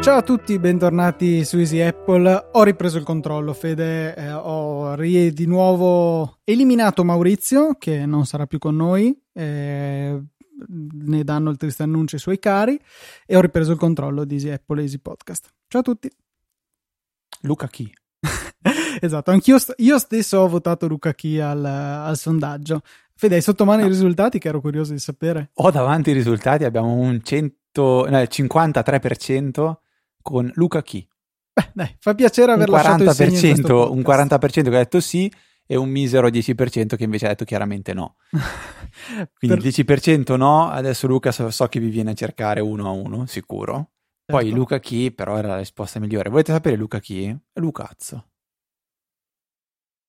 Ciao a tutti, bentornati su Easy Apple. Ho ripreso il controllo, Fede. Eh, ho ri- di nuovo eliminato Maurizio, che non sarà più con noi. Eh, ne danno il triste annuncio ai suoi cari. E ho ripreso il controllo di Easy Apple e Easy Podcast. Ciao a tutti. Luca chi? esatto, anch'io st- io stesso ho votato Luca chi al, al sondaggio. Fede, hai sotto mano no. i risultati che ero curioso di sapere? Ho davanti i risultati, abbiamo un 100, no, 53% con Luca Chi. Beh, dai, fa piacere aver un 40%, lasciato il segno Un 40% che ha detto sì e un misero 10% che invece ha detto chiaramente no. Quindi per... il 10% no, adesso Luca so, so, che vi viene a cercare uno a uno, sicuro. Poi certo. Luca Chi però era la risposta migliore. Volete sapere Luca Chi? Lucazzo.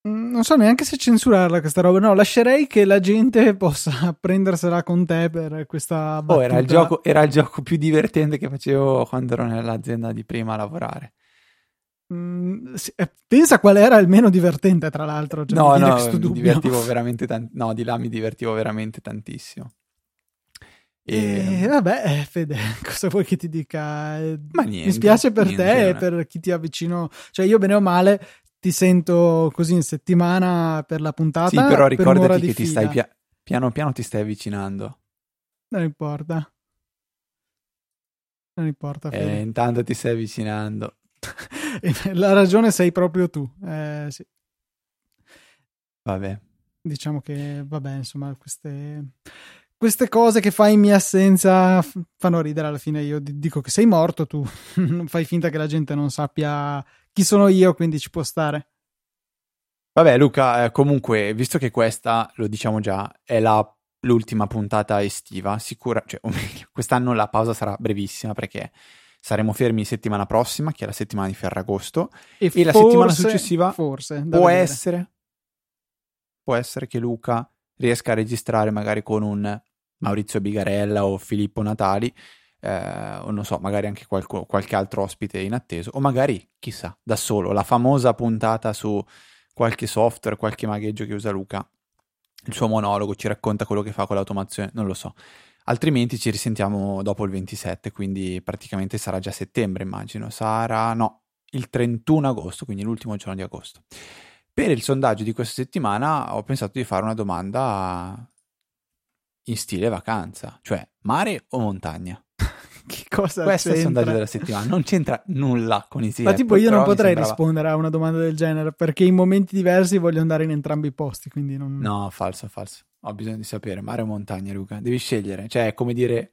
Mm, non so neanche se censurarla questa roba. No, lascerei che la gente possa prendersela con te per questa battuta. Oh, era il, gioco, era il gioco più divertente che facevo quando ero nell'azienda di prima a lavorare. Mm, sì, eh, pensa qual era il meno divertente, tra l'altro. Cioè, no, no, mi divertivo veramente tan- no, di là mi divertivo veramente tantissimo. E, e vabbè, eh, Fede, cosa vuoi che ti dica? Ma niente, mi spiace per te e per chi ti avvicino. Cioè, io bene o male ti sento così in settimana per la puntata. Sì, però ricordati per che ti stai pia- piano piano ti stai avvicinando. Non importa. Non importa. Eh, intanto ti stai avvicinando. la ragione sei proprio tu. Eh, sì. Vabbè. Diciamo che, vabbè, insomma, queste, queste cose che fai in mia assenza fanno ridere alla fine. Io dico che sei morto, tu fai finta che la gente non sappia chi sono io, quindi ci può stare. Vabbè, Luca, eh, comunque, visto che questa, lo diciamo già, è la, l'ultima puntata estiva, sicura, cioè, o meglio, quest'anno la pausa sarà brevissima perché saremo fermi settimana prossima, che è la settimana di Ferragosto, e, e forse, la settimana successiva forse, può essere, può essere che Luca riesca a registrare magari con un Maurizio Bigarella o Filippo Natali eh, o non so, magari anche qualco, qualche altro ospite in atteso, o magari, chissà, da solo, la famosa puntata su qualche software, qualche magheggio che usa Luca, il suo monologo ci racconta quello che fa con l'automazione, non lo so. Altrimenti ci risentiamo dopo il 27, quindi praticamente sarà già settembre, immagino. Sarà, no, il 31 agosto, quindi l'ultimo giorno di agosto. Per il sondaggio di questa settimana ho pensato di fare una domanda in stile vacanza, cioè mare o montagna? che cosa Questo c'entra? è il sondaggio della settimana. Non c'entra nulla con i Ma tipo io non potrei sembrava... rispondere a una domanda del genere perché in momenti diversi voglio andare in entrambi i posti, quindi non... No, falso, falso. Ho bisogno di sapere. Mare o montagna, Luca? Devi scegliere. Cioè, è come dire...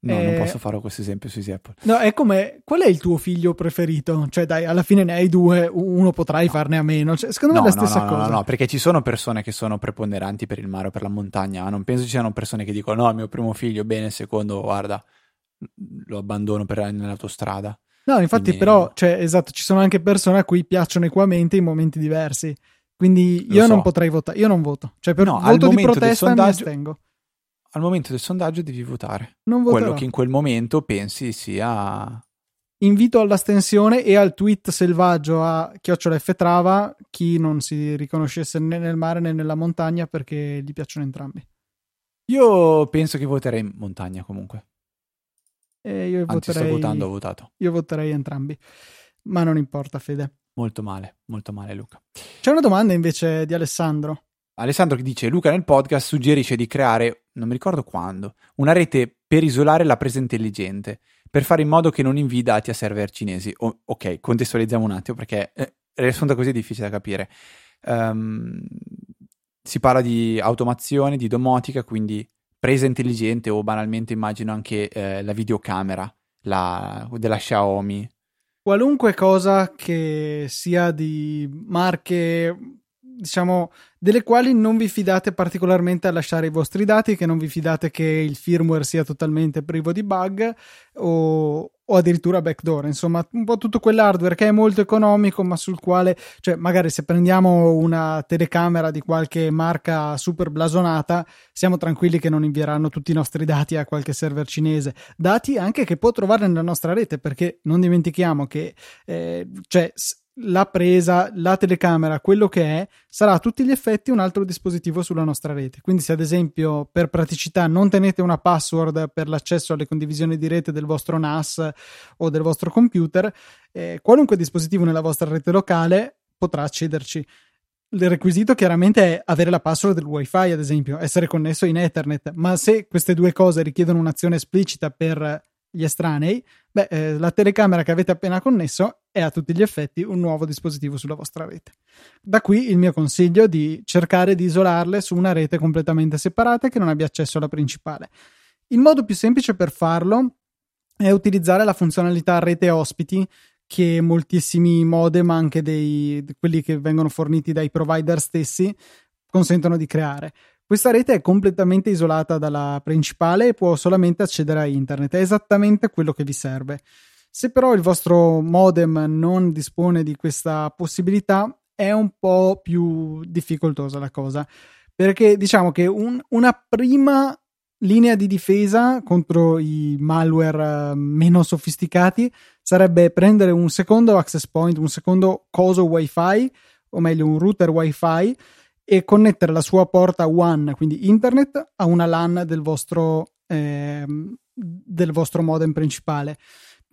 No, eh... non posso fare questo esempio su Apple. No, è come... Qual è il tuo figlio preferito? Cioè, dai, alla fine ne hai due, uno potrai no. farne a meno. Cioè, secondo no, me è la stessa cosa. No, no, no, perché ci sono persone che sono preponderanti per il mare o per la montagna. Non penso ci siano persone che dicono, no, il mio primo figlio, bene, il secondo, guarda lo abbandono per, nell'autostrada. No, infatti, Quindi... però, cioè, esatto, ci sono anche persone a cui piacciono equamente in momenti diversi. Quindi io so. non potrei votare, io non voto. Cioè, per no, voto di protesta sondaggio, mi astengo. Al momento del sondaggio devi votare. Non Quello che in quel momento pensi sia... Invito all'astensione e al tweet selvaggio a chiocciola F Trava chi non si riconoscesse né nel mare né nella montagna perché gli piacciono entrambi. Io penso che voterei in montagna comunque. E io Anzi, voterei, sto votando, ho votato. Io voterei entrambi. Ma non importa, Fede. Molto male, molto male, Luca. C'è una domanda invece di Alessandro. Alessandro che dice: Luca nel podcast suggerisce di creare, non mi ricordo quando, una rete per isolare la presa intelligente, per fare in modo che non invii dati a server cinesi. O, ok, contestualizziamo un attimo perché eh, riassunta così è difficile da capire. Um, si parla di automazione, di domotica, quindi presa intelligente o banalmente immagino anche eh, la videocamera la, della Xiaomi. Qualunque cosa che sia di marche, diciamo, delle quali non vi fidate particolarmente a lasciare i vostri dati, che non vi fidate che il firmware sia totalmente privo di bug o, o addirittura backdoor, insomma, un po' tutto quell'hardware che è molto economico, ma sul quale, cioè, magari se prendiamo una telecamera di qualche marca super blasonata, siamo tranquilli che non invieranno tutti i nostri dati a qualche server cinese. Dati anche che può trovare nella nostra rete, perché non dimentichiamo che, eh, cioè, la presa, la telecamera, quello che è, sarà a tutti gli effetti un altro dispositivo sulla nostra rete. Quindi, se ad esempio per praticità non tenete una password per l'accesso alle condivisioni di rete del vostro NAS o del vostro computer, eh, qualunque dispositivo nella vostra rete locale potrà accederci. Il requisito chiaramente è avere la password del wifi, ad esempio, essere connesso in Ethernet, ma se queste due cose richiedono un'azione esplicita per gli estranei, beh, eh, la telecamera che avete appena connesso è a tutti gli effetti un nuovo dispositivo sulla vostra rete. Da qui il mio consiglio di cercare di isolarle su una rete completamente separata che non abbia accesso alla principale. Il modo più semplice per farlo è utilizzare la funzionalità rete ospiti che moltissimi modem, anche dei, quelli che vengono forniti dai provider stessi, consentono di creare. Questa rete è completamente isolata dalla principale e può solamente accedere a internet, è esattamente quello che vi serve. Se però il vostro modem non dispone di questa possibilità, è un po' più difficoltosa la cosa, perché diciamo che un, una prima linea di difesa contro i malware eh, meno sofisticati sarebbe prendere un secondo access point, un secondo coso wifi, o meglio un router wifi e connettere la sua porta WAN, quindi internet, a una LAN del vostro, eh, del vostro modem principale.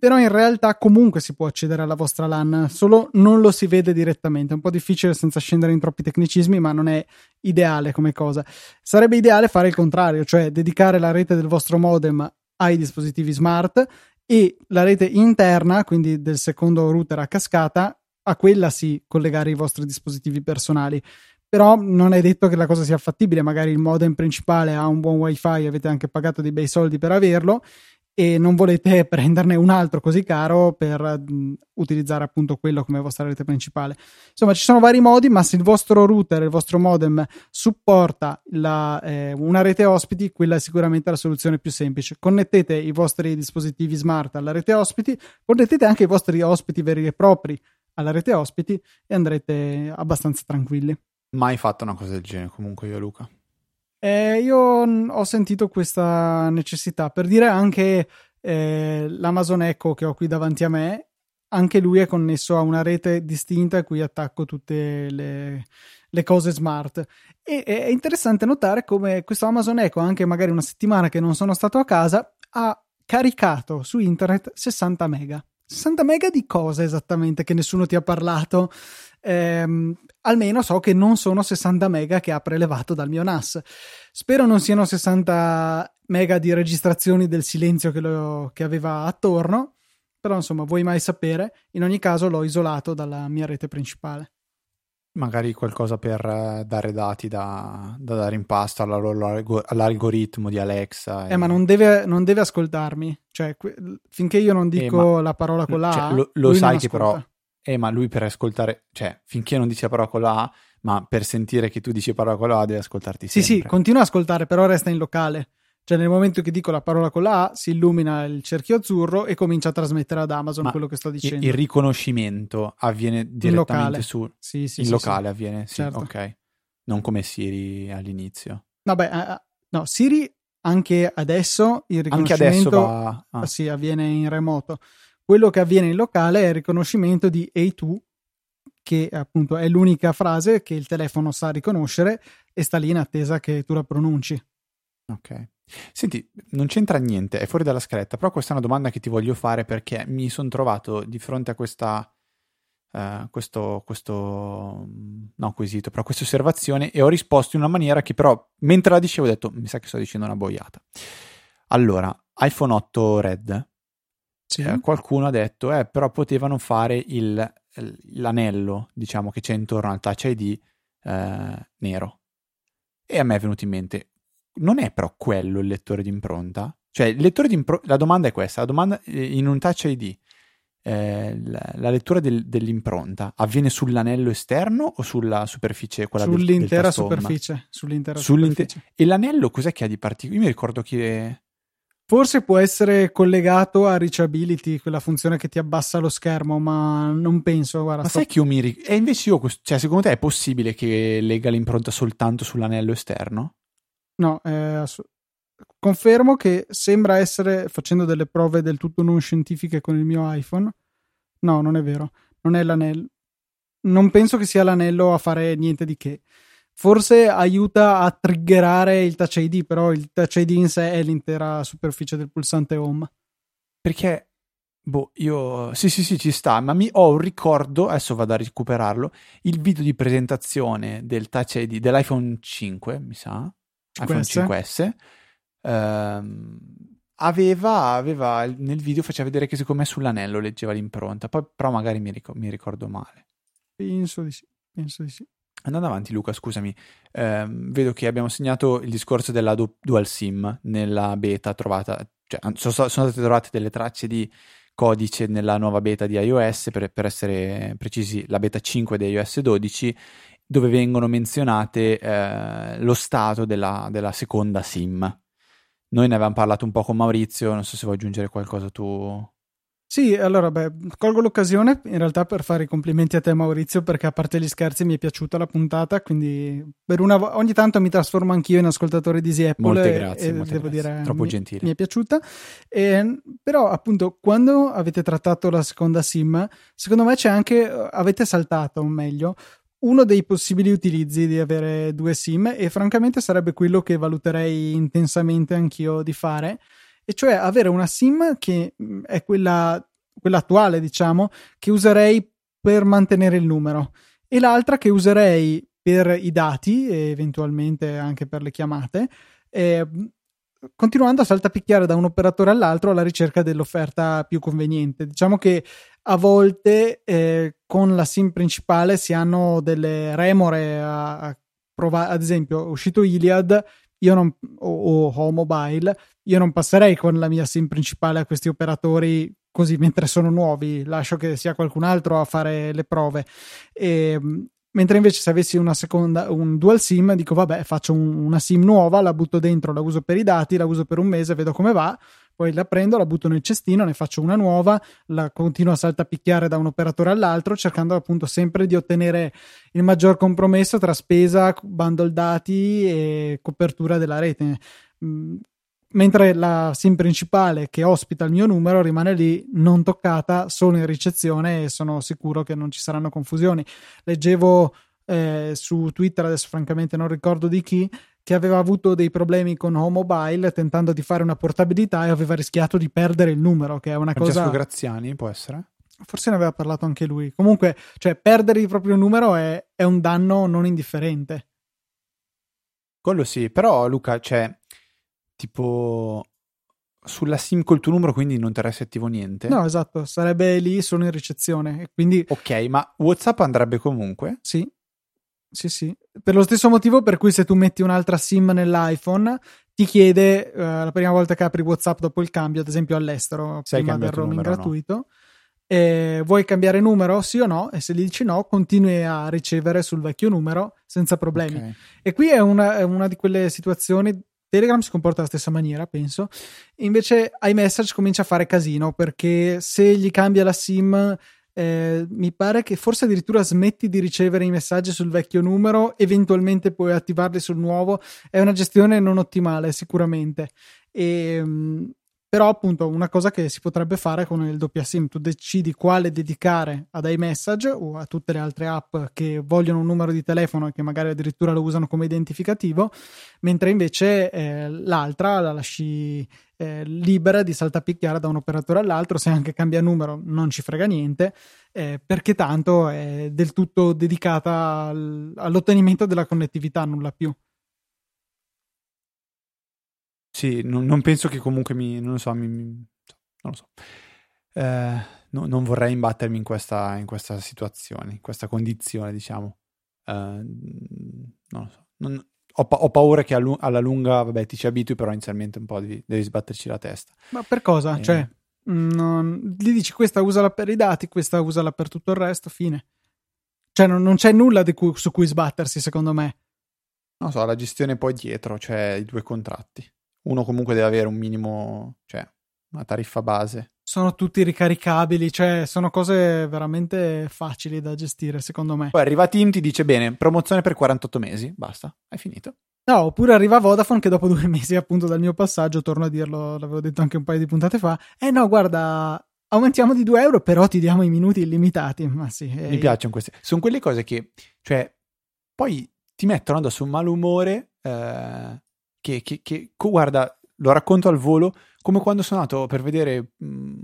Però in realtà comunque si può accedere alla vostra LAN, solo non lo si vede direttamente. È un po' difficile senza scendere in troppi tecnicismi, ma non è ideale come cosa. Sarebbe ideale fare il contrario, cioè dedicare la rete del vostro modem ai dispositivi smart e la rete interna, quindi del secondo router a cascata, a quella sì collegare i vostri dispositivi personali però non è detto che la cosa sia fattibile, magari il modem principale ha un buon wifi, avete anche pagato dei bei soldi per averlo e non volete prenderne un altro così caro per utilizzare appunto quello come vostra rete principale. Insomma, ci sono vari modi, ma se il vostro router, il vostro modem supporta la, eh, una rete ospiti, quella è sicuramente la soluzione più semplice. Connettete i vostri dispositivi smart alla rete ospiti, connettete anche i vostri ospiti veri e propri alla rete ospiti e andrete abbastanza tranquilli mai fatto una cosa del genere, comunque io Luca. Eh, io ho sentito questa necessità per dire anche eh, l'Amazon Echo che ho qui davanti a me, anche lui è connesso a una rete distinta a cui attacco tutte le, le cose smart. E è interessante notare come questo Amazon Echo, anche magari una settimana che non sono stato a casa, ha caricato su internet 60 mega. 60 mega di cosa esattamente che nessuno ti ha parlato? ehm, almeno so che non sono 60 mega che ha prelevato dal mio NAS. Spero non siano 60 mega di registrazioni del silenzio che, lo, che aveva attorno, però insomma, vuoi mai sapere? In ogni caso l'ho isolato dalla mia rete principale. Magari qualcosa per uh, dare dati da, da, dare in pasto all'algoritmo di Alexa. E... Eh, ma non deve, non deve ascoltarmi. Cioè, finché io non dico eh, la parola con la cioè, A, lo, lo sai che però eh, ma lui per ascoltare, cioè, finché non dice la parola con la A, ma per sentire che tu dici la parola con la A deve ascoltarti sempre. Sì, sì, continua a ascoltare, però resta in locale. Cioè, nel momento che dico la parola con la A, si illumina il cerchio azzurro e comincia a trasmettere ad Amazon ma quello che sto dicendo. Il riconoscimento avviene direttamente su... Sì, sì, in sì, locale sì. avviene, sì, certo. ok. Non come Siri all'inizio. Vabbè, uh, no, Siri anche adesso il riconoscimento anche adesso va... ah. sì, avviene in remoto. Quello che avviene in locale è il riconoscimento di Hey tu, che appunto è l'unica frase che il telefono sa riconoscere e sta lì in attesa che tu la pronunci. Ok. Senti, non c'entra niente, è fuori dalla scaletta, però questa è una domanda che ti voglio fare perché mi sono trovato di fronte a questa Uh, questo, questo no, quesito, però questa osservazione e ho risposto in una maniera che però mentre la dicevo ho detto mi sa che sto dicendo una boiata. Allora, iPhone 8 Red sì. eh, qualcuno ha detto, eh, però potevano fare il, l'anello, diciamo, che c'è intorno al Touch ID eh, nero. E a me è venuto in mente, non è però quello il lettore di impronta? Cioè, il lettore di impronta, la domanda è questa, la domanda eh, in un Touch ID, eh, la, la, lettura del, dell'impronta avviene sull'anello esterno o sulla superficie quella sull'intera del, superficie sull'intera Sull'inter- superficie e l'anello cos'è che ha di particolare? Io mi ricordo che Forse può essere collegato a Reachability, quella funzione che ti abbassa lo schermo, ma non penso. Guarda, ma sto... sai che io mi ricordo? E invece io, cioè, secondo te è possibile che lega l'impronta soltanto sull'anello esterno? No, eh, confermo che sembra essere, facendo delle prove del tutto non scientifiche con il mio iPhone, no, non è vero, non è l'anello. non penso che sia l'anello a fare niente di che. Forse aiuta a triggerare il Touch ID, però il Touch ID in sé è l'intera superficie del pulsante home. Perché, boh, io... Sì, sì, sì, ci sta, ma mi ho un ricordo, adesso vado a recuperarlo, il video di presentazione del Touch ID dell'iPhone 5, mi sa, 5S. iPhone 5S, ehm, aveva, aveva, nel video faceva vedere che secondo me sull'anello leggeva l'impronta, poi però magari mi, ric- mi ricordo male. Penso di sì, penso di sì. Andando avanti, Luca, scusami, ehm, vedo che abbiamo segnato il discorso della du- dual SIM nella beta trovata, cioè sono, sono, state trovate delle tracce di codice nella nuova beta di iOS, per, per essere precisi, la beta 5 di iOS 12, dove vengono menzionate eh, lo stato della, della seconda SIM. Noi ne avevamo parlato un po' con Maurizio, non so se vuoi aggiungere qualcosa tu. Sì, allora, beh, colgo l'occasione in realtà per fare i complimenti a te Maurizio perché a parte gli scherzi mi è piaciuta la puntata, quindi per una vo- ogni tanto mi trasformo anch'io in ascoltatore di Easy Apple molte grazie, e molte devo grazie. dire troppo mi, gentile. mi è piaciuta. E, però appunto quando avete trattato la seconda SIM, secondo me c'è anche, avete saltato, o meglio, uno dei possibili utilizzi di avere due SIM e francamente sarebbe quello che valuterei intensamente anch'io di fare, e cioè avere una SIM che è quella quella attuale, diciamo, che userei per mantenere il numero e l'altra che userei per i dati e eventualmente anche per le chiamate, eh, continuando a saltapicchiare da un operatore all'altro alla ricerca dell'offerta più conveniente. Diciamo che a volte eh, con la SIM principale si hanno delle remore a, a provare, ad esempio, è uscito Iliad io non, o, o Mobile, io non passerei con la mia SIM principale a questi operatori così mentre sono nuovi, lascio che sia qualcun altro a fare le prove. E, mentre invece se avessi una seconda, un dual SIM, dico vabbè, faccio un, una SIM nuova, la butto dentro, la uso per i dati, la uso per un mese, vedo come va, poi la prendo, la butto nel cestino, ne faccio una nuova, la continuo a saltapicchiare da un operatore all'altro, cercando appunto sempre di ottenere il maggior compromesso tra spesa, bundle dati e copertura della rete mentre la SIM principale che ospita il mio numero rimane lì non toccata, solo in ricezione e sono sicuro che non ci saranno confusioni. Leggevo eh, su Twitter, adesso francamente non ricordo di chi, che aveva avuto dei problemi con Home Mobile tentando di fare una portabilità e aveva rischiato di perdere il numero, che è una Francesco cosa... Graziani, può essere? Forse ne aveva parlato anche lui. Comunque, cioè, perdere il proprio numero è, è un danno non indifferente. Quello sì, però Luca, cioè, tipo sulla SIM col tuo numero, quindi non ti resta attivo niente. No, esatto, sarebbe lì solo in ricezione. Quindi... Ok, ma WhatsApp andrebbe comunque? Sì, sì, sì. Per lo stesso motivo per cui se tu metti un'altra SIM nell'iPhone, ti chiede uh, la prima volta che apri WhatsApp dopo il cambio, ad esempio all'estero, Sei prima del roaming numero, gratuito. No? E vuoi cambiare numero? Sì o no? E se gli dici no, continui a ricevere sul vecchio numero senza problemi. Okay. E qui è una, è una di quelle situazioni Telegram si comporta alla stessa maniera, penso. Invece iMessage comincia a fare casino perché se gli cambia la SIM, eh, mi pare che forse addirittura smetti di ricevere i messaggi sul vecchio numero, eventualmente puoi attivarli sul nuovo. È una gestione non ottimale, sicuramente. E, però appunto una cosa che si potrebbe fare con il doppia SIM, tu decidi quale dedicare ad iMessage o a tutte le altre app che vogliono un numero di telefono e che magari addirittura lo usano come identificativo, mentre invece eh, l'altra la lasci eh, libera di saltapicchiare da un operatore all'altro, se anche cambia numero non ci frega niente, eh, perché tanto è del tutto dedicata al, all'ottenimento della connettività, nulla più. Sì, non, non, penso che comunque mi. Non lo so, mi, mi, non lo so. Eh, no, non vorrei imbattermi in questa, in questa, situazione, in questa condizione, diciamo. Eh, non lo so. Non, ho, ho, paura che alla lunga, vabbè, ti ci abitui, però inizialmente un po' devi, devi sbatterci la testa. Ma per cosa? Eh. Cioè, non, gli dici questa usala per i dati, questa usala per tutto il resto, fine. Cioè, non, non c'è nulla cui, su cui sbattersi, secondo me. Non so, la gestione poi dietro, cioè i due contratti uno comunque deve avere un minimo, cioè una tariffa base. Sono tutti ricaricabili, cioè sono cose veramente facili da gestire, secondo me. Poi arriva Tim, ti dice bene, promozione per 48 mesi, basta, hai finito. No, oppure arriva Vodafone che dopo due mesi, appunto, dal mio passaggio, torno a dirlo, l'avevo detto anche un paio di puntate fa, eh no, guarda, aumentiamo di 2 euro, però ti diamo i minuti illimitati. Ma sì, Mi eh, piacciono queste. Sono quelle cose che, cioè, poi ti mettono addosso un malumore eh, che, che, che, guarda, lo racconto al volo, come quando sono andato per vedere mm,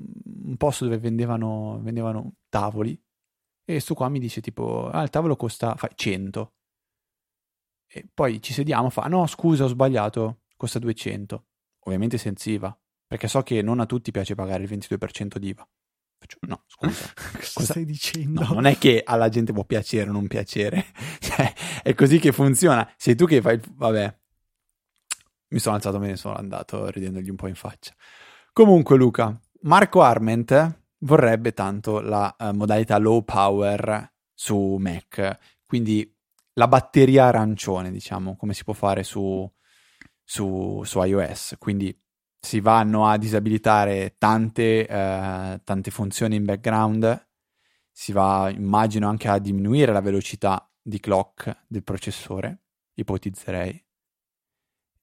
un posto dove vendevano, vendevano tavoli e sto qua mi dice tipo, ah, il tavolo costa fai, 100. E poi ci sediamo, fa, no, scusa, ho sbagliato, costa 200. Ovviamente senza IVA, perché so che non a tutti piace pagare il 22% di IVA. Faccio, no, scusa. Cosa stai dicendo? No, non è che alla gente può piacere o non piacere. cioè, è così che funziona. Sei tu che fai. Vabbè. Mi sono alzato e me ne sono andato ridendogli un po' in faccia. Comunque, Luca, Marco Arment vorrebbe tanto la uh, modalità low power su Mac. Quindi la batteria arancione, diciamo, come si può fare su, su, su iOS. Quindi si vanno a disabilitare tante, eh, tante funzioni in background, si va, immagino, anche a diminuire la velocità di clock del processore, ipotizzerei.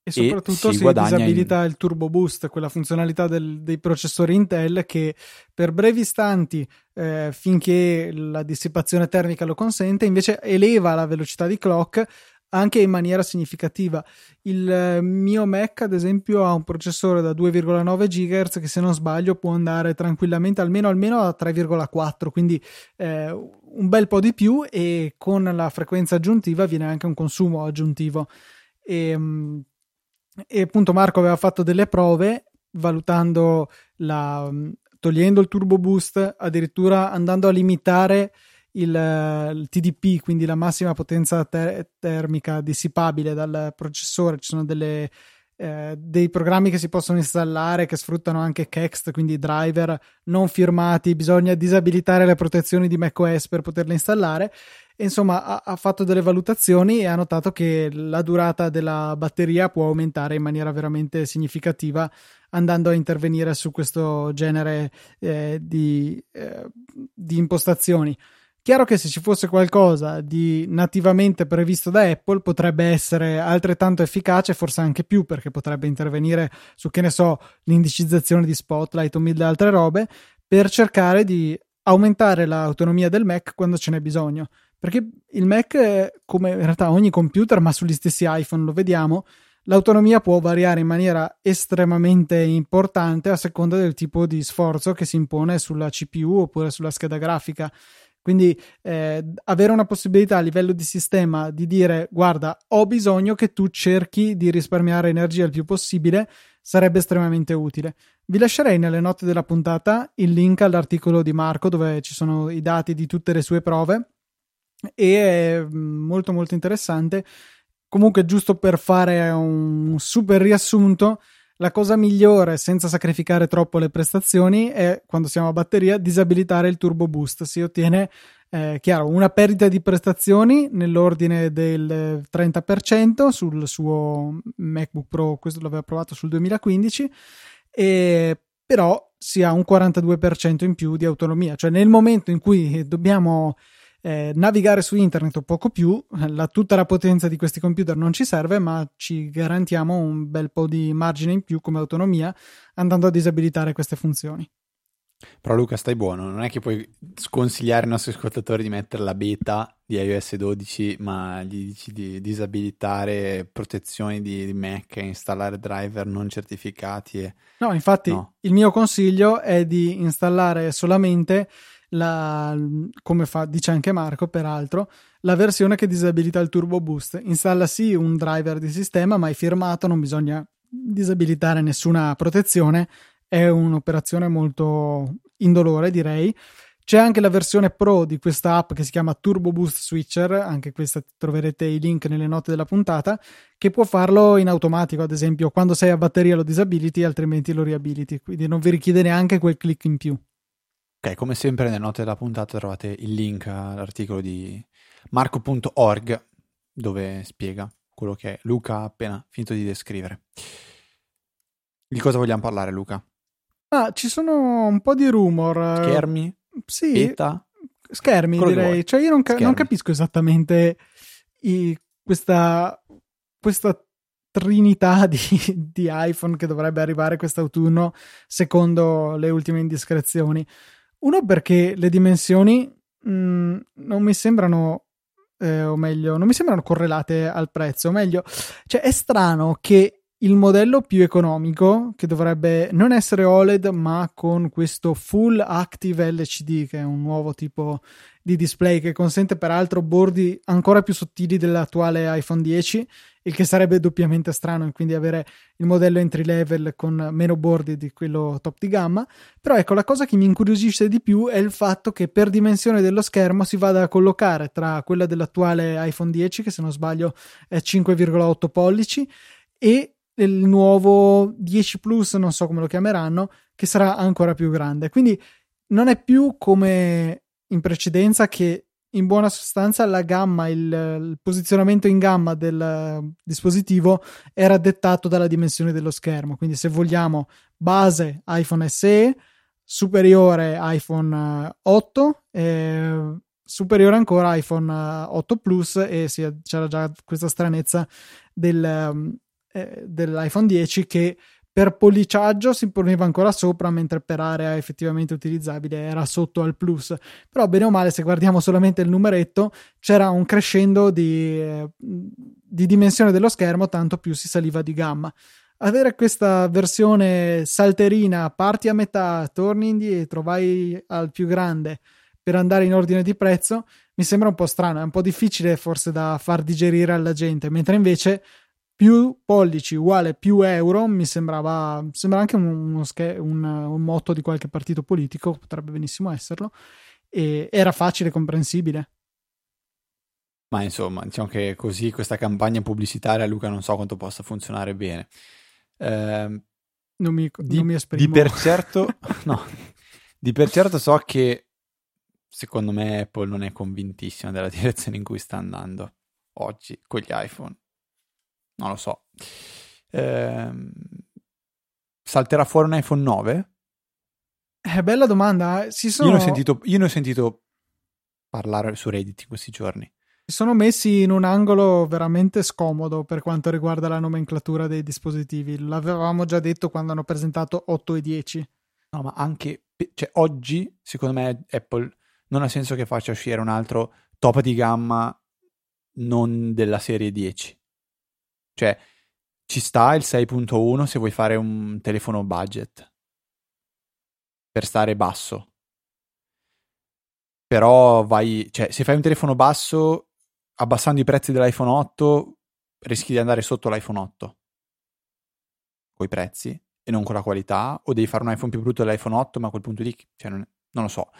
E soprattutto e si, si disabilita in... il turbo boost, quella funzionalità del, dei processori Intel che per brevi istanti, eh, finché la dissipazione termica lo consente, invece eleva la velocità di clock anche in maniera significativa. Il eh, mio Mac, ad esempio, ha un processore da 2,9 GHz che, se non sbaglio, può andare tranquillamente almeno, almeno a 3,4, quindi eh, un bel po' di più. E con la frequenza aggiuntiva viene anche un consumo aggiuntivo. E, ehm, e appunto, Marco aveva fatto delle prove valutando la togliendo il turbo boost, addirittura andando a limitare il, il TDP, quindi la massima potenza ter- termica dissipabile dal processore. Ci sono delle, eh, dei programmi che si possono installare che sfruttano anche Kext, quindi driver non firmati. Bisogna disabilitare le protezioni di macOS per poterle installare. E, insomma, ha, ha, fatto delle valutazioni e ha notato che la durata della batteria può aumentare in maniera veramente significativa andando a intervenire su questo genere eh, di, eh, di impostazioni. Chiaro che se ci fosse qualcosa di nativamente previsto da Apple potrebbe essere altrettanto efficace, forse anche più, perché potrebbe intervenire su, che ne so, l'indicizzazione di Spotlight o mille altre robe, per cercare di aumentare l'autonomia del Mac quando ce n'è bisogno. Perché il Mac, come in realtà ogni computer, ma sugli stessi iPhone lo vediamo, l'autonomia può variare in maniera estremamente importante a seconda del tipo di sforzo che si impone sulla CPU oppure sulla scheda grafica. Quindi eh, avere una possibilità a livello di sistema di dire guarda ho bisogno che tu cerchi di risparmiare energia il più possibile sarebbe estremamente utile. Vi lascerei nelle note della puntata il link all'articolo di Marco dove ci sono i dati di tutte le sue prove e è molto molto interessante. Comunque giusto per fare un super riassunto la cosa migliore senza sacrificare troppo le prestazioni è quando siamo a batteria disabilitare il turbo boost. Si ottiene eh, chiaro una perdita di prestazioni nell'ordine del 30% sul suo MacBook Pro questo l'aveva provato sul 2015 e però si ha un 42% in più di autonomia. Cioè nel momento in cui dobbiamo eh, navigare su internet o poco più, la, tutta la potenza di questi computer non ci serve, ma ci garantiamo un bel po' di margine in più come autonomia andando a disabilitare queste funzioni. Però Luca stai buono, non è che puoi sconsigliare ai nostri ascoltatori di mettere la beta di iOS 12, ma gli dici di disabilitare protezioni di, di Mac e installare driver non certificati. E... No, infatti no. il mio consiglio è di installare solamente la, come fa, dice anche Marco, peraltro, la versione che disabilita il turbo boost. Installa sì un driver di sistema, ma è firmato, non bisogna disabilitare nessuna protezione. È un'operazione molto indolore, direi. C'è anche la versione pro di questa app che si chiama Turbo Boost Switcher, anche questa troverete i link nelle note della puntata, che può farlo in automatico, ad esempio quando sei a batteria lo disabiliti, altrimenti lo riabiliti, quindi non vi richiede neanche quel click in più. Ok, come sempre nelle note della puntata trovate il link all'articolo di marco.org dove spiega quello che Luca ha appena finito di descrivere. Di cosa vogliamo parlare, Luca? Ah, ci sono un po' di rumor. Schermi? Sì. Beta? Schermi, quello direi. Cioè, io non, ca- non capisco esattamente i, questa, questa trinità di, di iPhone che dovrebbe arrivare quest'autunno, secondo le ultime indiscrezioni. Uno perché le dimensioni mh, mm, non mi sembrano eh, o meglio, non mi sembrano correlate al prezzo, o meglio, cioè è strano che il modello più economico, che dovrebbe non essere OLED, ma con questo Full Active LCD, che è un nuovo tipo di display che consente peraltro bordi ancora più sottili dell'attuale iPhone 10, il che sarebbe doppiamente strano, quindi avere il modello entry level con meno bordi di quello top di gamma. Però ecco, la cosa che mi incuriosisce di più è il fatto che per dimensione dello schermo si vada a collocare tra quella dell'attuale iPhone 10, che se non sbaglio è 5,8 pollici, e il nuovo 10 Plus, non so come lo chiameranno, che sarà ancora più grande. Quindi non è più come in precedenza che in buona sostanza la gamma, il, il, posizionamento in gamma del dispositivo era dettato dalla dimensione dello schermo. Quindi se vogliamo base iPhone SE, superiore iPhone 8, eh, superiore ancora iPhone 8 Plus e sì, c'era già questa stranezza del, eh, dell'iPhone 10 che per polliciaggio si poneva ancora sopra, mentre per area effettivamente utilizzabile era sotto al plus. Però, bene o male, se guardiamo solamente il numeretto, c'era un crescendo di, eh, di dimensione dello schermo, tanto più si saliva di gamma. Avere questa versione salterina, parti a metà, torni indietro, vai al più grande per andare in ordine di prezzo, mi sembra un po' strano, è un po' difficile forse da far digerire alla gente, mentre invece più pollici uguale più euro mi sembrava, sembra anche uno, un, un motto di qualche partito politico, potrebbe benissimo esserlo, e era facile, comprensibile. Ma insomma, diciamo che così questa campagna pubblicitaria, Luca, non so quanto possa funzionare bene. Eh, non, mi, di, non mi esprimo. Di per, certo, no, di per certo so che secondo me Apple non è convintissima della direzione in cui sta andando oggi con gli iPhone non lo so. Eh, salterà fuori un iPhone 9? È eh, bella domanda. Si sono... io, ne ho sentito, io ne ho sentito parlare su Reddit in questi giorni. Si sono messi in un angolo veramente scomodo per quanto riguarda la nomenclatura dei dispositivi. L'avevamo già detto quando hanno presentato 8 e 10. No, ma anche cioè, oggi, secondo me, Apple non ha senso che faccia uscire un altro top di gamma non della serie 10. Cioè, ci sta il 6.1 se vuoi fare un telefono budget per stare basso. Però vai, cioè, se fai un telefono basso, abbassando i prezzi dell'iPhone 8, rischi di andare sotto l'iPhone 8 con i prezzi e non con la qualità, o devi fare un iPhone più brutto dell'iPhone 8, ma a quel punto lì, cioè, non, non, lo so.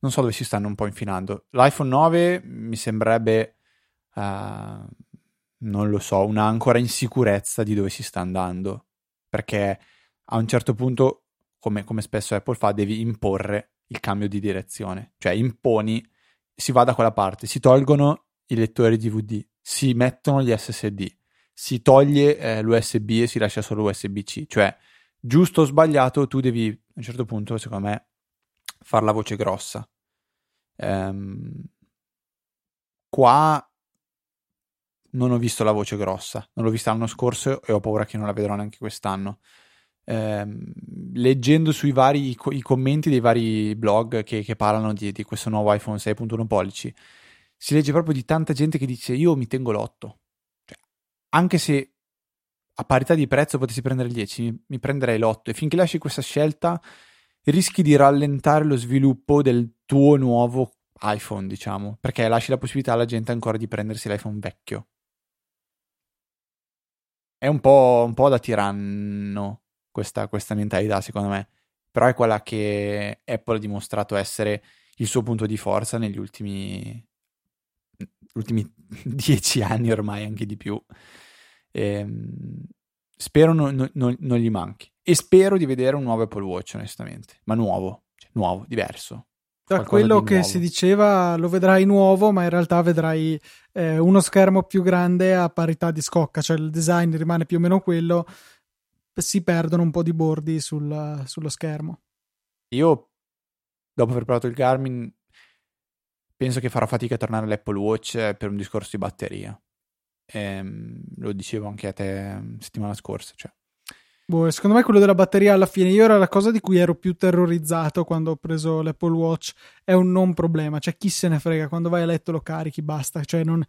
Non so dove si stanno un po' infilando. L'iPhone 9 mi sembrerebbe uh, non lo so, un'ancora insicurezza di dove si sta andando. Perché a un certo punto, come, come spesso Apple fa, devi imporre il cambio di direzione. Cioè imponi, si va da quella parte, si tolgono i lettori DVD, si mettono gli SSD, si toglie eh, l'USB e si lascia solo USB-C. Cioè, giusto o sbagliato, tu devi a un certo punto, secondo me, far la voce grossa. Ehm, qua non ho visto la voce grossa, non l'ho vista l'anno scorso e ho paura che non la vedrò neanche quest'anno. Eh, leggendo sui vari i, commenti dei vari blog che, che parlano di, di, questo nuovo iPhone 6.1 pollici, si legge proprio di tanta gente che dice io mi tengo l'8. Cioè, anche se a parità di prezzo potessi prendere il 10, mi, mi prenderei l'8 e finché lasci questa scelta rischi di rallentare lo sviluppo del tuo nuovo iPhone, diciamo, perché lasci la possibilità alla gente ancora di prendersi l'iPhone vecchio. È un po', un po da tiranno questa, questa mentalità, secondo me. Però è quella che Apple ha dimostrato essere il suo punto di forza negli ultimi, ultimi dieci anni ormai, anche di più. E, ehm, spero non, non, non, gli manchi. E spero di vedere un nuovo Apple Watch, onestamente. Ma nuovo, cioè nuovo, diverso. Da quello che si diceva lo vedrai nuovo, ma in realtà vedrai eh, uno schermo più grande a parità di scocca, cioè il design rimane più o meno quello, si perdono un po' di bordi sul, sullo schermo. Io, dopo aver provato il Garmin, penso che farò fatica a tornare all'Apple Watch per un discorso di batteria. ehm, lo dicevo anche a te mm, settimana scorsa. Cioè. Boh, secondo me quello della batteria alla fine, io era la cosa di cui ero più terrorizzato quando ho preso l'Apple Watch, è un non problema, cioè chi se ne frega, quando vai a letto lo carichi, basta, cioè non,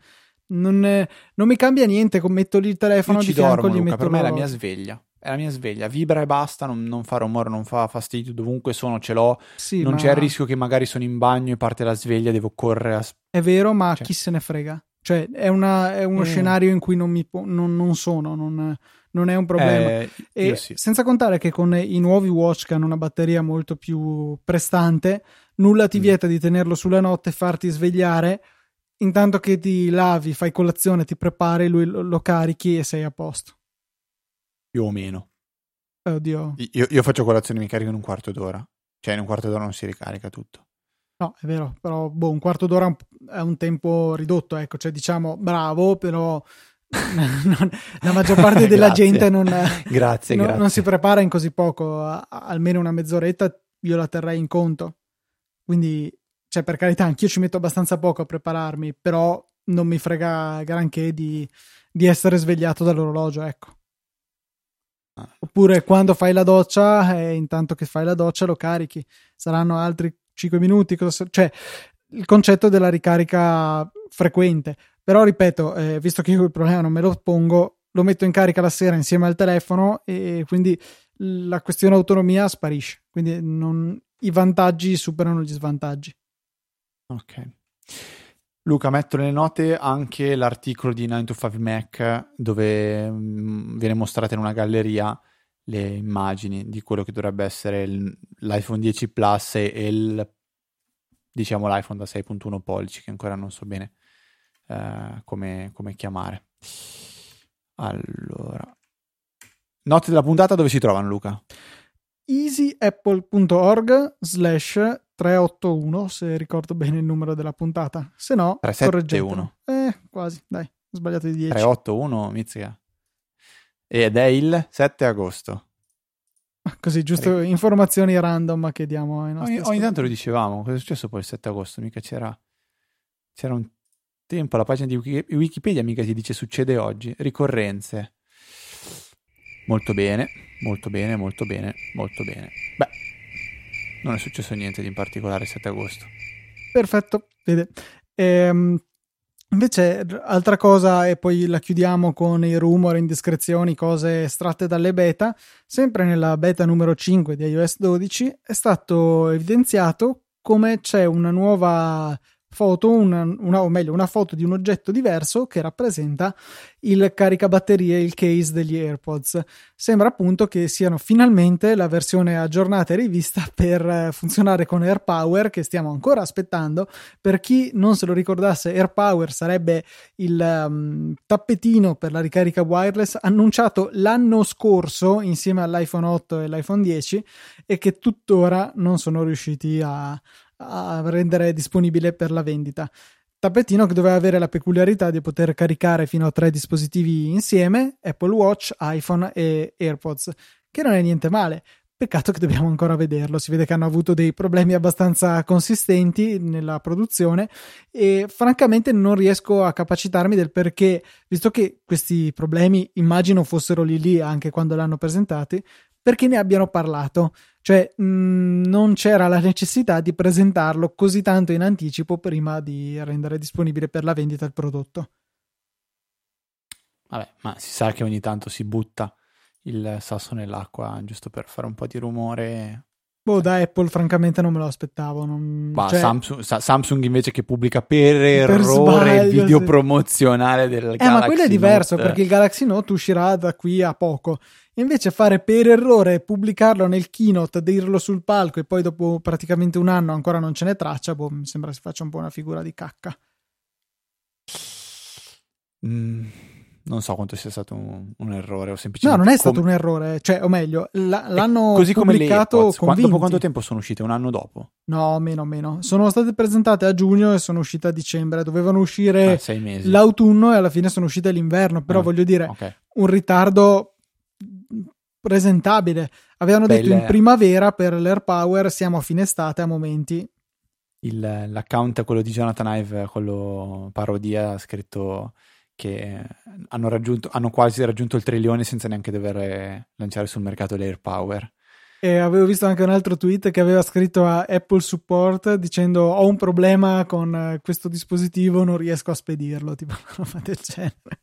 non, non mi cambia niente, metto lì il telefono io di fianco, dormo, gli Luca, metto per me è la mia sveglia. È la mia sveglia, vibra e basta, non, non fa rumore, non fa fastidio, dovunque sono ce l'ho, Sì, non ma c'è il rischio che magari sono in bagno e parte la sveglia, devo correre a... È vero, ma Cioè. chi se ne frega? Cioè, è, una- è uno Eh. scenario in cui non, mi non- non sono, non, non è un problema. Eh, E sì. senza contare che con i nuovi watch che hanno una batteria molto più prestante, nulla ti Mm. vieta di tenerlo sulla notte e farti svegliare. Intanto che ti lavi, fai colazione, ti prepari, lui lo, lo carichi e sei a posto. Più o meno. Oddio, Io, io faccio colazione e mi carico in un quarto d'ora. Cioè in un quarto d'ora non si ricarica tutto. no, è vero, però boh, un quarto d'ora è un- tempo ridotto, ecco, cioè diciamo bravo, però la maggior parte della gente non, Grazie, non- grazie. non si prepara in così poco, a- a- almeno una mezz'oretta io la terrei in conto. Quindi, cioè, per carità, anch'io ci metto abbastanza poco a prepararmi, però non mi frega granché di, di essere svegliato dall'orologio, ecco. Oppure quando fai la doccia, e intanto che fai la doccia lo carichi. Saranno altri 5 minuti, cosa sa- cioè il concetto della ricarica frequente. Però ripeto, eh, visto che io il problema non me lo pongo, lo metto in carica la sera insieme al telefono e quindi la questione autonomia sparisce. Quindi non- i vantaggi superano gli svantaggi. Ok. Luca, metto nelle note anche l'articolo di 9 to 5 Mac dove mm, viene mostrata in una galleria le immagini di quello che dovrebbe essere il- l'iPhone 10 Plus e il diciamo l'iPhone da 6.1 pollici che ancora non so bene eh, come, come chiamare. Allora, note della puntata dove si trovano, Luca? easyapple.org slash 381 se ricordo bene il numero della puntata se no 371. correggetelo eh quasi dai ho sbagliato di 10 381, mizzica. Ed è il 7 agosto. così giusto informazioni random che diamo ai nostri Ogni, ogni tanto lo dicevamo, cosa è successo poi il 7 agosto? Mica c'era, c'era un tempo, la pagina di Wiki- Wikipedia mica ti dice succede oggi, ricorrenze. Molto bene, molto bene, molto bene, molto bene. Beh, non è successo niente di in particolare il 7 agosto. perfetto vede Ehm, invece altra cosa e poi la chiudiamo con i rumor indiscrezioni cose estratte dalle beta sempre nella beta numero 5 di iOS 12 è stato evidenziato come c'è una nuova foto, una, una- o meglio una foto di un oggetto diverso che rappresenta il caricabatterie, il case degli AirPods. Sembra appunto che siano finalmente la versione aggiornata e rivista per eh, funzionare con AirPower che stiamo ancora aspettando. Per chi non se lo ricordasse, AirPower sarebbe il um, tappetino per la ricarica wireless annunciato l'anno scorso insieme all'iPhone 8 e l'iPhone 10 e che tuttora non sono riusciti a, a rendere disponibile per la vendita. Tappetino che doveva avere la peculiarità di poter caricare fino a tre dispositivi insieme, Apple Watch, iPhone e AirPods, che non è niente male. Peccato che dobbiamo ancora vederlo, si vede che hanno avuto dei problemi abbastanza consistenti nella produzione e francamente non riesco a capacitarmi del perché, visto che questi problemi immagino fossero lì lì anche quando l'hanno presentati, perché ne abbiano parlato. Cioè, mh, non c'era la necessità di presentarlo così tanto in anticipo prima di rendere disponibile per la vendita il prodotto. Vabbè, ma si sa che ogni tanto si butta il sasso nell'acqua giusto per fare un po' di rumore. Boh, da Apple, francamente, non me lo aspettavo. Non... Ma cioè, Samsung, Sa- Samsung invece che pubblica per errore sbaglio, il video sì. promozionale del Eh, Galaxy ma quello è diverso Note. perché il Galaxy Note uscirà da qui a poco. Invece fare per errore, pubblicarlo nel keynote, dirlo sul palco e poi dopo praticamente un anno ancora non ce n'è traccia, boh, mi sembra si faccia un po' una figura di cacca. Mm, non so quanto sia stato un, un errore o No, semplicemente non è stato come- un errore, cioè, o meglio, la- l'hanno così come pubblicato AirPods. Qua- convinti. dopo quanto tempo sono uscite? Un anno dopo? No, meno, meno. Sono state presentate a giugno e sono uscite a dicembre. Dovevano uscire Ah, l'autunno e alla fine sono uscite l'inverno. Però Ah, voglio dire, ok. un ritardo presentabile. Avevano Beh, detto in primavera per l'AirPower, siamo a fine estate a momenti. Il- l'account, quello di Jonathan Ive, quello parodia, ha scritto che hanno, raggiunto, hanno quasi raggiunto il trilione senza neanche dover lanciare sul mercato l'AirPower. E avevo visto anche un altro tweet che aveva scritto a Apple Support dicendo ho un problema con questo dispositivo, non riesco a spedirlo, tipo una roba del genere.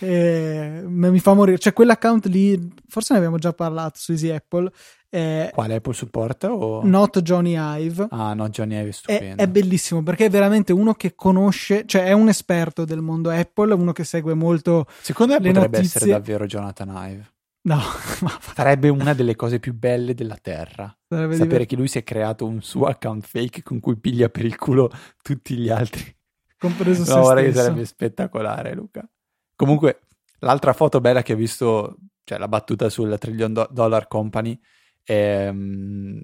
E mi fa morire. Cioè quell'account lì, forse ne abbiamo già parlato su Easy Apple. Eh, Quale Apple Support? O... Not Johnny Ive. Ah, no, Johnny Ive è stupendo. È, è, bellissimo perché è veramente uno che conosce, cioè è un esperto del mondo Apple, uno che segue molto. Secondo me potrebbe notizie. essere davvero Jonathan Ive. No, sarebbe una delle cose più belle della Terra. Sarebbe Sapere divert... che lui si è creato un suo account fake con cui piglia per il culo tutti gli altri. Compreso no, se che sarebbe spettacolare, Luca. Comunque, l'altra foto bella che ho visto, cioè la battuta sul Trillion Dollar Company, um,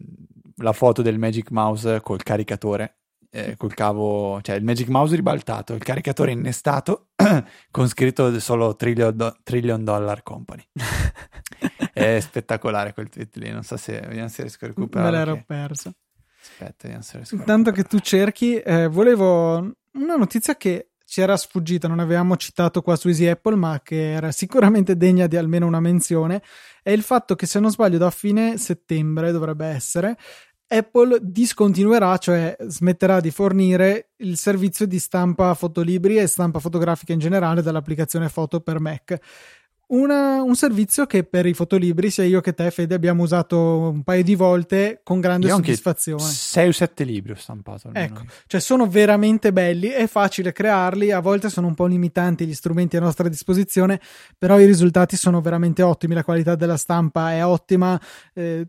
la foto del Magic Mouse col caricatore eh, col cavo, cioè il Magic Mouse ribaltato, il caricatore innestato con scritto solo Trillion, do- trillion Dollar Company. È spettacolare quel tweet lì, non so se, vediamo se riesco a recuperare. Me l'ero perso. Aspetta, vediamo se riesco a Intanto che tu cerchi, eh, volevo una notizia che ci era sfuggita, non avevamo citato qua su Easy Apple, ma che era sicuramente degna di almeno una menzione, è il fatto che se non sbaglio da fine settembre dovrebbe essere, Apple discontinuerà, cioè smetterà di fornire il servizio di stampa fotolibri e stampa fotografica in generale dall'applicazione foto per Mac. Una, un servizio che per i fotolibri, sia io che te, Fede, abbiamo usato un paio di volte con grande io soddisfazione. 6 o 7 libri ho stampato. Ecco, cioè sono veramente belli, è facile crearli, a volte sono un po' limitanti gli strumenti a nostra disposizione, però i risultati sono veramente ottimi, la qualità della stampa è ottima. Eh,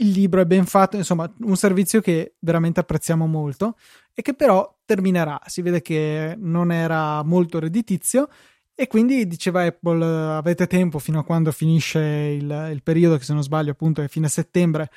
il libro è ben fatto, insomma, un servizio che veramente apprezziamo molto e che però terminerà. Si vede che non era molto redditizio e quindi diceva Apple avete tempo fino a quando finisce il, il periodo che se non sbaglio appunto è fine settembre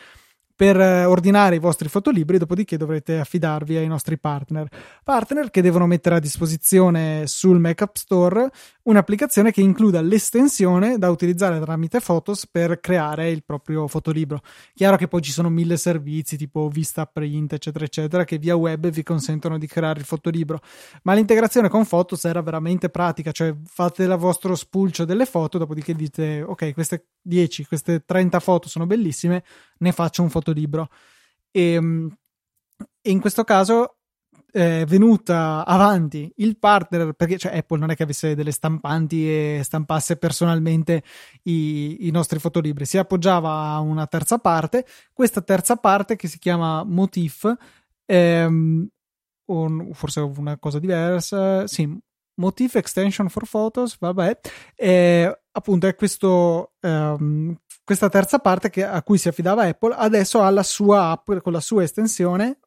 per eh, ordinare i vostri fotolibri, dopodiché dovrete affidarvi ai nostri partner. Partner che devono mettere a disposizione sul Mac App Store un'applicazione che includa l'estensione da utilizzare tramite Photos per creare il proprio fotolibro. Chiaro che poi ci sono mille servizi tipo Vista Print, eccetera, eccetera, che via web vi consentono di creare il fotolibro, ma l'integrazione con Photos era veramente pratica, cioè fate il vostro spulcio delle foto, dopodiché dite ok, queste 10, queste 30 foto sono bellissime, ne faccio un fotolibro. E, ehm, e in questo caso è venuta avanti il partner, perché cioè, Apple non è che avesse delle stampanti e stampasse personalmente i, i, nostri fotolibri, si appoggiava a una terza parte, questa terza parte che si chiama Motif, ehm, o forse una cosa diversa, sì, Motif Extension for Photos, vabbè, eh, appunto è questo, um, questa terza parte che, a cui si affidava Apple, adesso ha la sua app con la sua estensione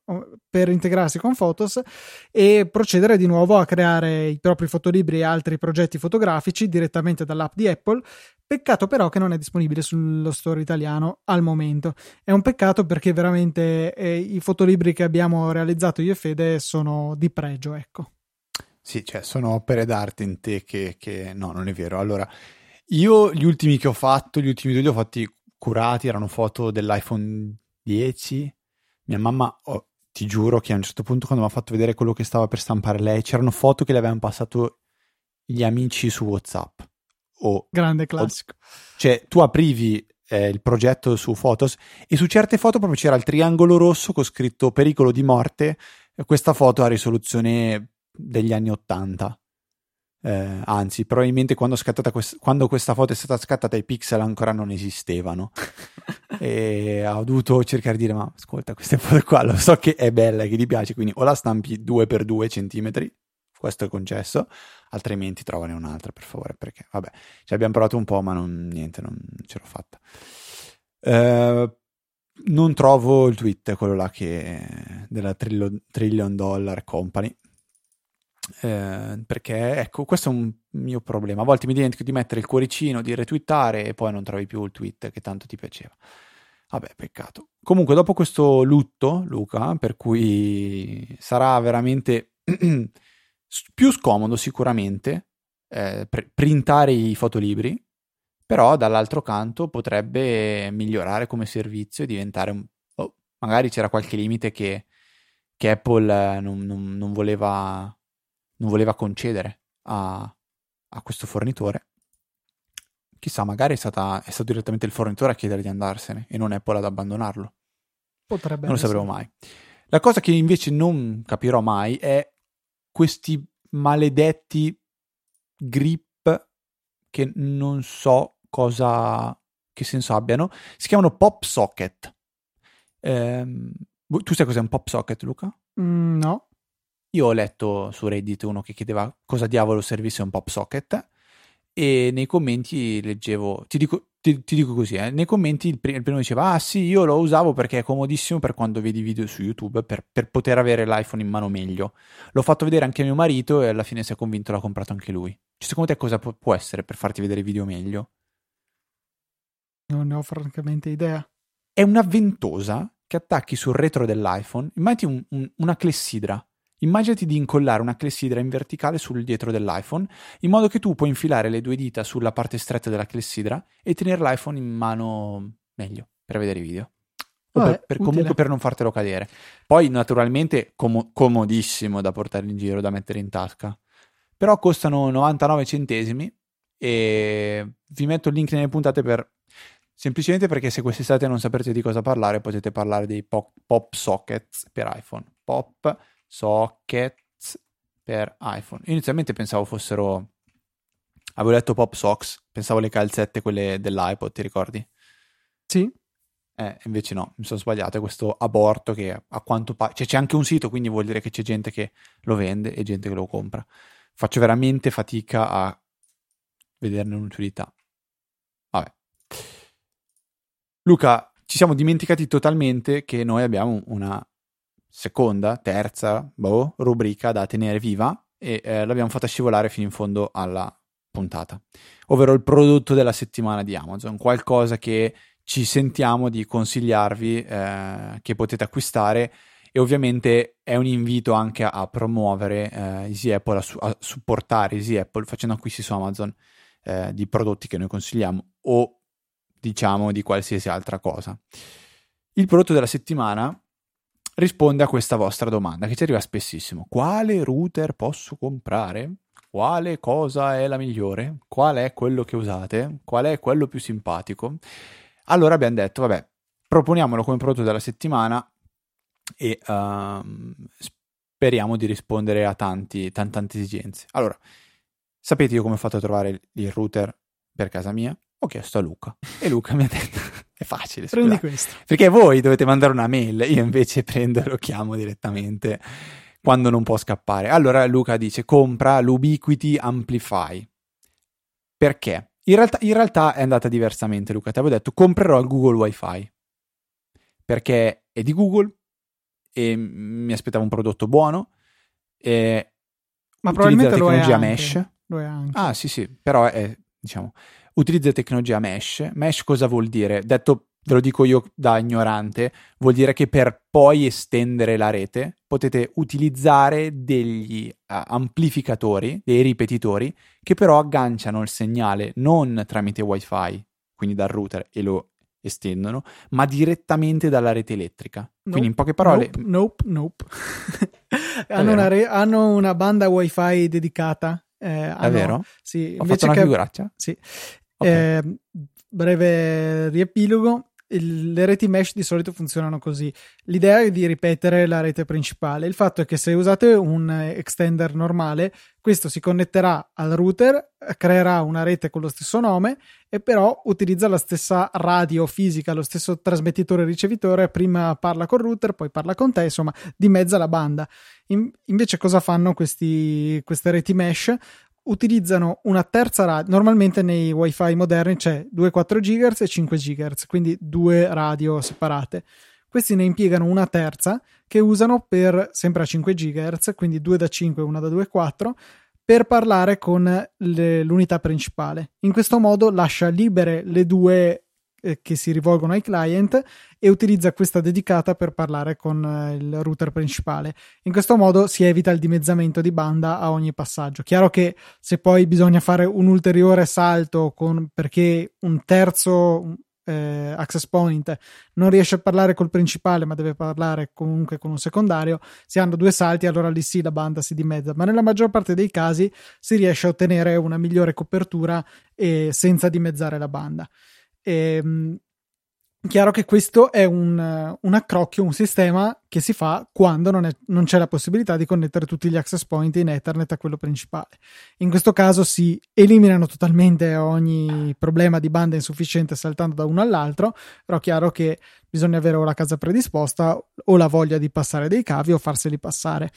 per integrarsi con Photos e procedere di nuovo a creare i propri fotolibri e altri progetti fotografici direttamente dall'app di Apple. Peccato però che non è disponibile sullo store italiano al momento. È un peccato perché veramente eh, i fotolibri che abbiamo realizzato io e Fede sono di pregio, ecco. Sì, cioè sono opere d'arte in te che, che... no, non è vero. Allora, io gli ultimi che ho fatto, gli ultimi due li ho fatti curati, erano foto dell'iPhone 10. Mia mamma, oh, ti giuro che a un certo punto quando mi ha fatto vedere quello che stava per stampare lei, c'erano foto che le avevano passato gli amici su WhatsApp. O, Grande classico. O, cioè, tu aprivi eh, il progetto su Photos e su certe foto proprio c'era il triangolo rosso con scritto pericolo di morte. Questa foto a risoluzione degli anni 80. Eh, anzi, probabilmente quando, quest- quando, questa foto è stata scattata i pixel ancora non esistevano. e ho dovuto cercare di dire: Ma ascolta, questa foto qua lo so che è bella, che ti piace, quindi o la stampi 2x2 cm, questo è concesso, altrimenti trovane un'altra per favore, perché vabbè, ci abbiamo provato un po', ma non, niente, non ce l'ho fatta. Eh, non trovo il tweet, quello là che della Trillion, trillion Dollar Company eh, perché ecco, questo è un mio problema. A volte mi dimentico di mettere il cuoricino, di retweetare e poi non trovi più il tweet che tanto ti piaceva. Vabbè, peccato. Comunque, dopo questo lutto, Luca, per cui sarà veramente più scomodo sicuramente eh, pr- printare i fotolibri, però dall'altro canto potrebbe migliorare come servizio e diventare un... Oh, magari c'era qualche limite che, che Apple non, non, non voleva non voleva concedere a, a questo fornitore. Chissà, magari è, stata, è stato direttamente il fornitore a chiedere di andarsene e non Apple ad abbandonarlo. Potrebbe non lo sapremo mai. La cosa che invece non capirò mai è questi maledetti grip che non so cosa che senso abbiano. Si chiamano pop socket. Ehm, tu sai cos'è un pop socket, Luca? Mm, no. Io ho letto su Reddit uno che chiedeva cosa diavolo servisse un pop socket e nei commenti leggevo, ti dico, ti, ti dico così, eh, nei commenti il, pr- il, primo diceva ah sì io lo usavo perché è comodissimo per quando vedi video su YouTube per, per, poter avere l'iPhone in mano meglio. L'ho fatto vedere anche a mio marito e alla fine si è convinto l'ha comprato anche lui. Cioè, secondo te cosa pu- può essere per farti vedere video meglio? Non ne ho francamente idea. È una ventosa che attacchi sul retro dell'iPhone. Immaginati un, un, una clessidra Immaginati di incollare una clessidra in verticale sul dietro dell'iPhone, in modo che tu puoi infilare le due dita sulla parte stretta della clessidra e tenere l'iPhone in mano meglio per vedere i video. Vabbè, per, per comunque per non fartelo cadere. Poi, naturalmente, com- comodissimo da portare in giro, da mettere in tasca. Però costano 99 centesimi e vi metto il link nelle puntate per semplicemente perché se quest'estate non saprete di cosa parlare, potete parlare dei pop, pop sockets per iPhone. Pop sockets per iPhone. inizialmente pensavo fossero. Avevo letto Pop Socks, pensavo le calzette, quelle dell'iPod, ti ricordi? Sì. Eh, invece no, mi sono sbagliato, è questo aborto che a quanto pare... Cioè c'è anche un sito, quindi vuol dire che c'è gente che lo vende e gente che lo compra. Faccio veramente fatica a vederne un'utilità. Vabbè. Luca, ci siamo dimenticati totalmente che noi abbiamo una seconda, terza, boh, rubrica da tenere viva e eh, l'abbiamo fatta scivolare fino in fondo alla puntata, ovvero il prodotto della settimana di Amazon, qualcosa che ci sentiamo di consigliarvi, eh, che potete acquistare e ovviamente è un invito anche a, promuovere eh, Easy Apple, a, su- a, supportare Easy Apple facendo acquisti su Amazon eh, di prodotti che noi consigliamo o diciamo di qualsiasi altra cosa. Il prodotto della settimana risponde a questa vostra domanda che ci arriva spessissimo. Quale router posso comprare? Quale cosa è la migliore? Qual è quello che usate? Qual è quello più simpatico? Allora abbiamo detto, vabbè, proponiamolo come prodotto della settimana e uh, speriamo di rispondere a tanti, tante, tante esigenze. Allora, sapete io come ho fatto a trovare il router per casa mia? Ho chiesto a Luca e Luca mi ha detto è facile. Prendi questo. Perché voi dovete mandare una mail, io invece prendo e lo chiamo direttamente quando non può scappare. Allora Luca dice compra l'Ubiquiti Amplify. Perché? In realtà, in realtà è andata diversamente Luca, ti avevo detto comprerò il Google Wi-Fi. Perché è di Google e mi aspettavo un prodotto buono. E Ma probabilmente la tecnologia lo è mesh. Anche. Lo è anche. Ah sì sì, però è diciamo utilizza tecnologia mesh. Mesh cosa vuol dire? Detto, ve lo dico io da ignorante, vuol dire che per poi estendere la rete potete utilizzare degli uh, amplificatori, dei ripetitori, che però agganciano il segnale non tramite wifi, quindi dal router e lo estendono, ma direttamente dalla rete elettrica. Nope, Quindi in poche parole... Nope, nope. hanno, una re- hanno, una banda wifi dedicata. Eh, hanno, È vero? Sì, Ho fatto una che, figuraccia? Sì, Okay. Eh, breve riepilogo. Il, le reti mesh di solito funzionano così. L'idea è di ripetere la rete principale. Il fatto è che se usate un extender normale, questo si connetterà al router, creerà una rete con lo stesso nome e però utilizza la stessa radio fisica, lo stesso trasmettitore ricevitore. Prima parla col router, poi parla con te, insomma, dimezza la banda. In, invece, cosa fanno questi, queste reti mesh? Utilizzano una terza radio. Normalmente nei wifi moderni c'è 2 4 GHz e 5 GHz, quindi due radio separate. Questi ne impiegano una terza che usano per sempre a 5 GHz, quindi 2 da 5 e una da 2 4 per parlare con le, l'unità principale. In questo modo lascia libere le due eh, che si rivolgono ai client e utilizza questa dedicata per parlare con eh, il router principale. In questo modo si evita il dimezzamento di banda a ogni passaggio. Chiaro che se poi bisogna fare un ulteriore salto con, perché un terzo eh, access point non riesce a parlare col principale ma deve parlare comunque con un secondario, si hanno due salti allora lì sì la banda si dimezza, ma nella maggior parte dei casi si riesce a ottenere una migliore copertura e senza dimezzare la banda. Ehm, Chiaro che questo è un, un, accrocchio, un sistema che si fa quando non, è, non, c'è la possibilità di connettere tutti gli access point in Ethernet a quello principale. In questo caso si eliminano totalmente ogni problema di banda insufficiente saltando da uno all'altro, però chiaro che bisogna avere o la casa predisposta o la voglia di passare dei cavi o farseli passare.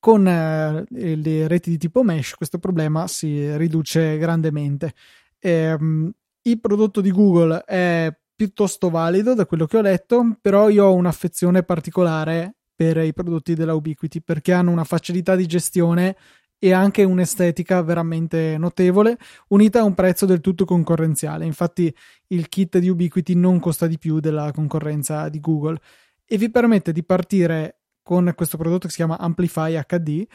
Con eh, le reti di tipo mesh questo problema si riduce grandemente. Ehm, il prodotto di Google è piuttosto valido da quello che ho letto, però io ho un'affezione particolare per i prodotti della Ubiquiti perché hanno una facilità di gestione e anche un'estetica veramente notevole, unita a un prezzo del tutto concorrenziale. Infatti il kit di Ubiquiti non costa di più della concorrenza di Google e vi permette di partire con questo prodotto che si chiama Amplify HD,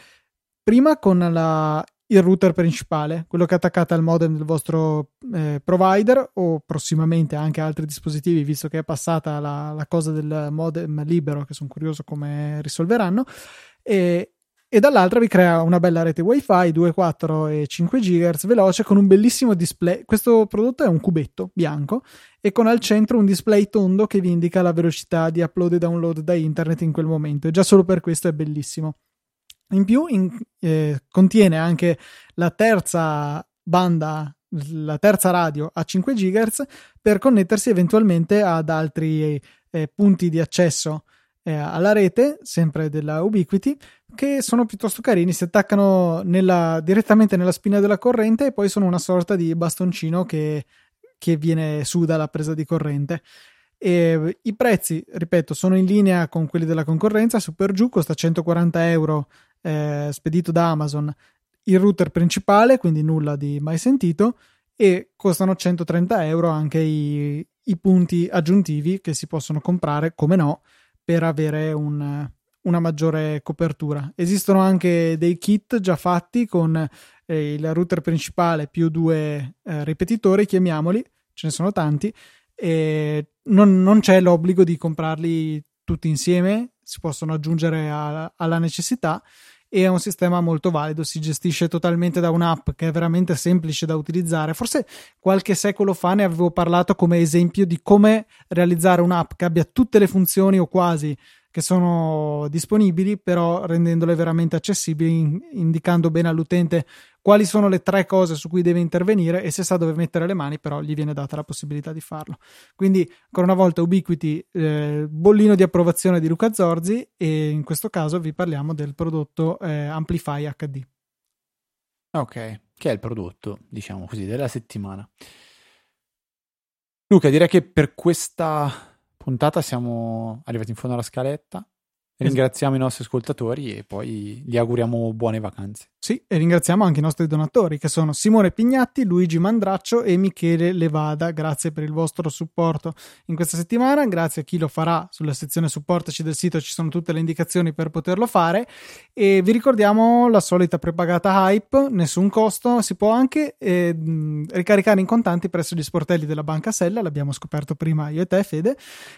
prima con la il router principale, quello che attaccate al modem del vostro eh, provider o prossimamente anche altri dispositivi, visto che è passata la, la cosa del modem libero, che sono curioso come risolveranno. E, e dall'altra vi crea una bella rete wifi 2, 4 e 5 GHz veloce con un bellissimo display. Questo prodotto è un cubetto bianco e con al centro un display tondo che vi indica la velocità di upload e download da internet in quel momento e già solo per questo è bellissimo. In più in, eh, contiene anche la terza banda, la terza radio a 5 GHz per connettersi eventualmente ad altri eh, punti di accesso eh, alla rete, sempre della Ubiquiti, che sono piuttosto carini, si attaccano nella, direttamente nella spina della corrente e poi sono una sorta di bastoncino che, che viene su dalla presa di corrente. E I prezzi, ripeto, sono in linea con quelli della concorrenza. Super giù costa 140 euro eh, spedito da Amazon il router principale, quindi nulla di mai sentito, e costano 130 euro anche i, i punti aggiuntivi che si possono comprare, come no, per avere un, una maggiore copertura. Esistono anche dei kit già fatti con eh, il router principale più due eh, ripetitori, chiamiamoli, ce ne sono tanti, e non, non c'è l'obbligo di comprarli tutti insieme, si possono aggiungere a, alla necessità e è un sistema molto valido, si gestisce totalmente da un'app che è veramente semplice da utilizzare. Forse qualche secolo fa ne avevo parlato come esempio di come realizzare un'app che abbia tutte le funzioni o quasi che sono disponibili, però rendendole veramente accessibili, indicando bene all'utente quali sono le tre cose su cui deve intervenire e se sa dove mettere le mani, però gli viene data la possibilità di farlo. Quindi, ancora una volta, Ubiquiti, eh, bollino di approvazione di Luca Zorzi e in questo caso vi parliamo del prodotto eh, Amplify HD. Ok, che è il prodotto, diciamo così, della settimana. Luca, direi che per questa puntata siamo arrivati in fondo alla scaletta. Ringraziamo i nostri ascoltatori e poi gli auguriamo buone vacanze. Sì, e ringraziamo anche i nostri donatori che sono Simone Pignatti, Luigi Mandraccio e Michele Levada. Grazie per il vostro supporto in questa settimana. Grazie a chi lo farà sulla sezione supportaci del sito, ci sono tutte le indicazioni per poterlo fare. E vi ricordiamo la solita prepagata hype, nessun costo. Si può anche eh, ricaricare in contanti presso gli sportelli della Banca Sella, l'abbiamo scoperto prima io e te, Fede.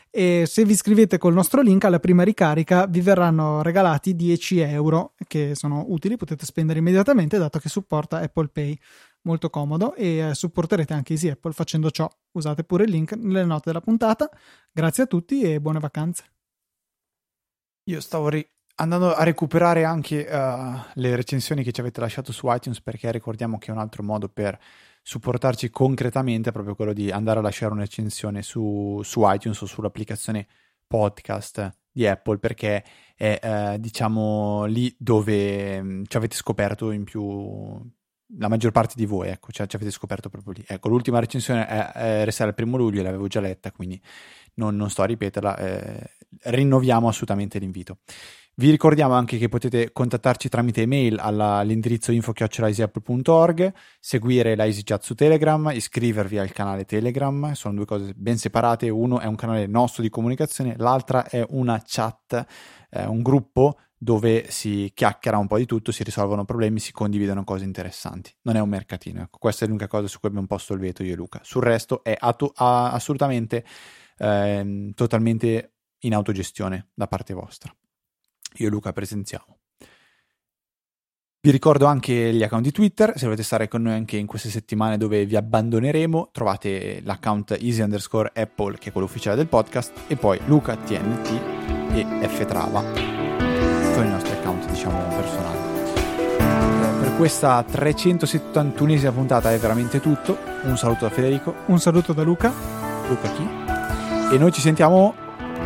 E se vi iscrivete col nostro link alla prima ricarica, vi verranno regalati 10 euro che sono utili, potete spendere spendere immediatamente dato che supporta Apple Pay. Molto comodo e eh, supporterete anche Easy Apple facendo ciò. Usate pure il link nelle note della puntata. Grazie a tutti e buone vacanze. Io stavo ri- andando a recuperare anche uh, le recensioni che ci avete lasciato su iTunes perché ricordiamo che è un altro modo per supportarci concretamente è proprio quello di andare a lasciare una su, su iTunes o sull'applicazione podcast di Apple perché è eh, diciamo lì dove mm, ci avete scoperto in più la maggior parte di voi, ecco, cioè, ci avete scoperto proprio lì. Ecco, l'ultima recensione è, è risale al primo luglio, l'avevo già letta, quindi non, non sto a ripeterla. Eh, rinnoviamo assolutamente l'invito. Vi ricordiamo anche che potete contattarci tramite email alla, all'indirizzo info.easyapple.org, seguire la EasyChat su Telegram, iscrivervi al canale Telegram, sono due cose ben separate, uno è un canale nostro di comunicazione, l'altra è una chat, eh, un gruppo dove si chiacchiera un po' di tutto, si risolvono problemi, si condividono cose interessanti. Non è un mercatino, ecco, questa è l'unica cosa su cui abbiamo posto il veto io e Luca. Sul resto è atu- assolutamente eh, totalmente in autogestione da parte vostra. Io e Luca presenziamo. Vi ricordo anche gli account di Twitter, se volete stare con noi anche in queste settimane dove vi abbandoneremo, trovate l'account easy underscore apple che è quello ufficiale del podcast e poi Luca TNT e F Trava sono i nostri account diciamo personali. Eh, per questa 371esima puntata è veramente tutto, un saluto da Federico, un saluto da Luca, Luca chi? E noi ci sentiamo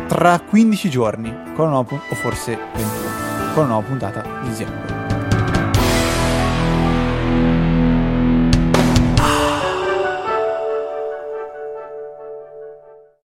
tra 15 giorni con una o forse 21, con una nuova puntata di Zimbabwe.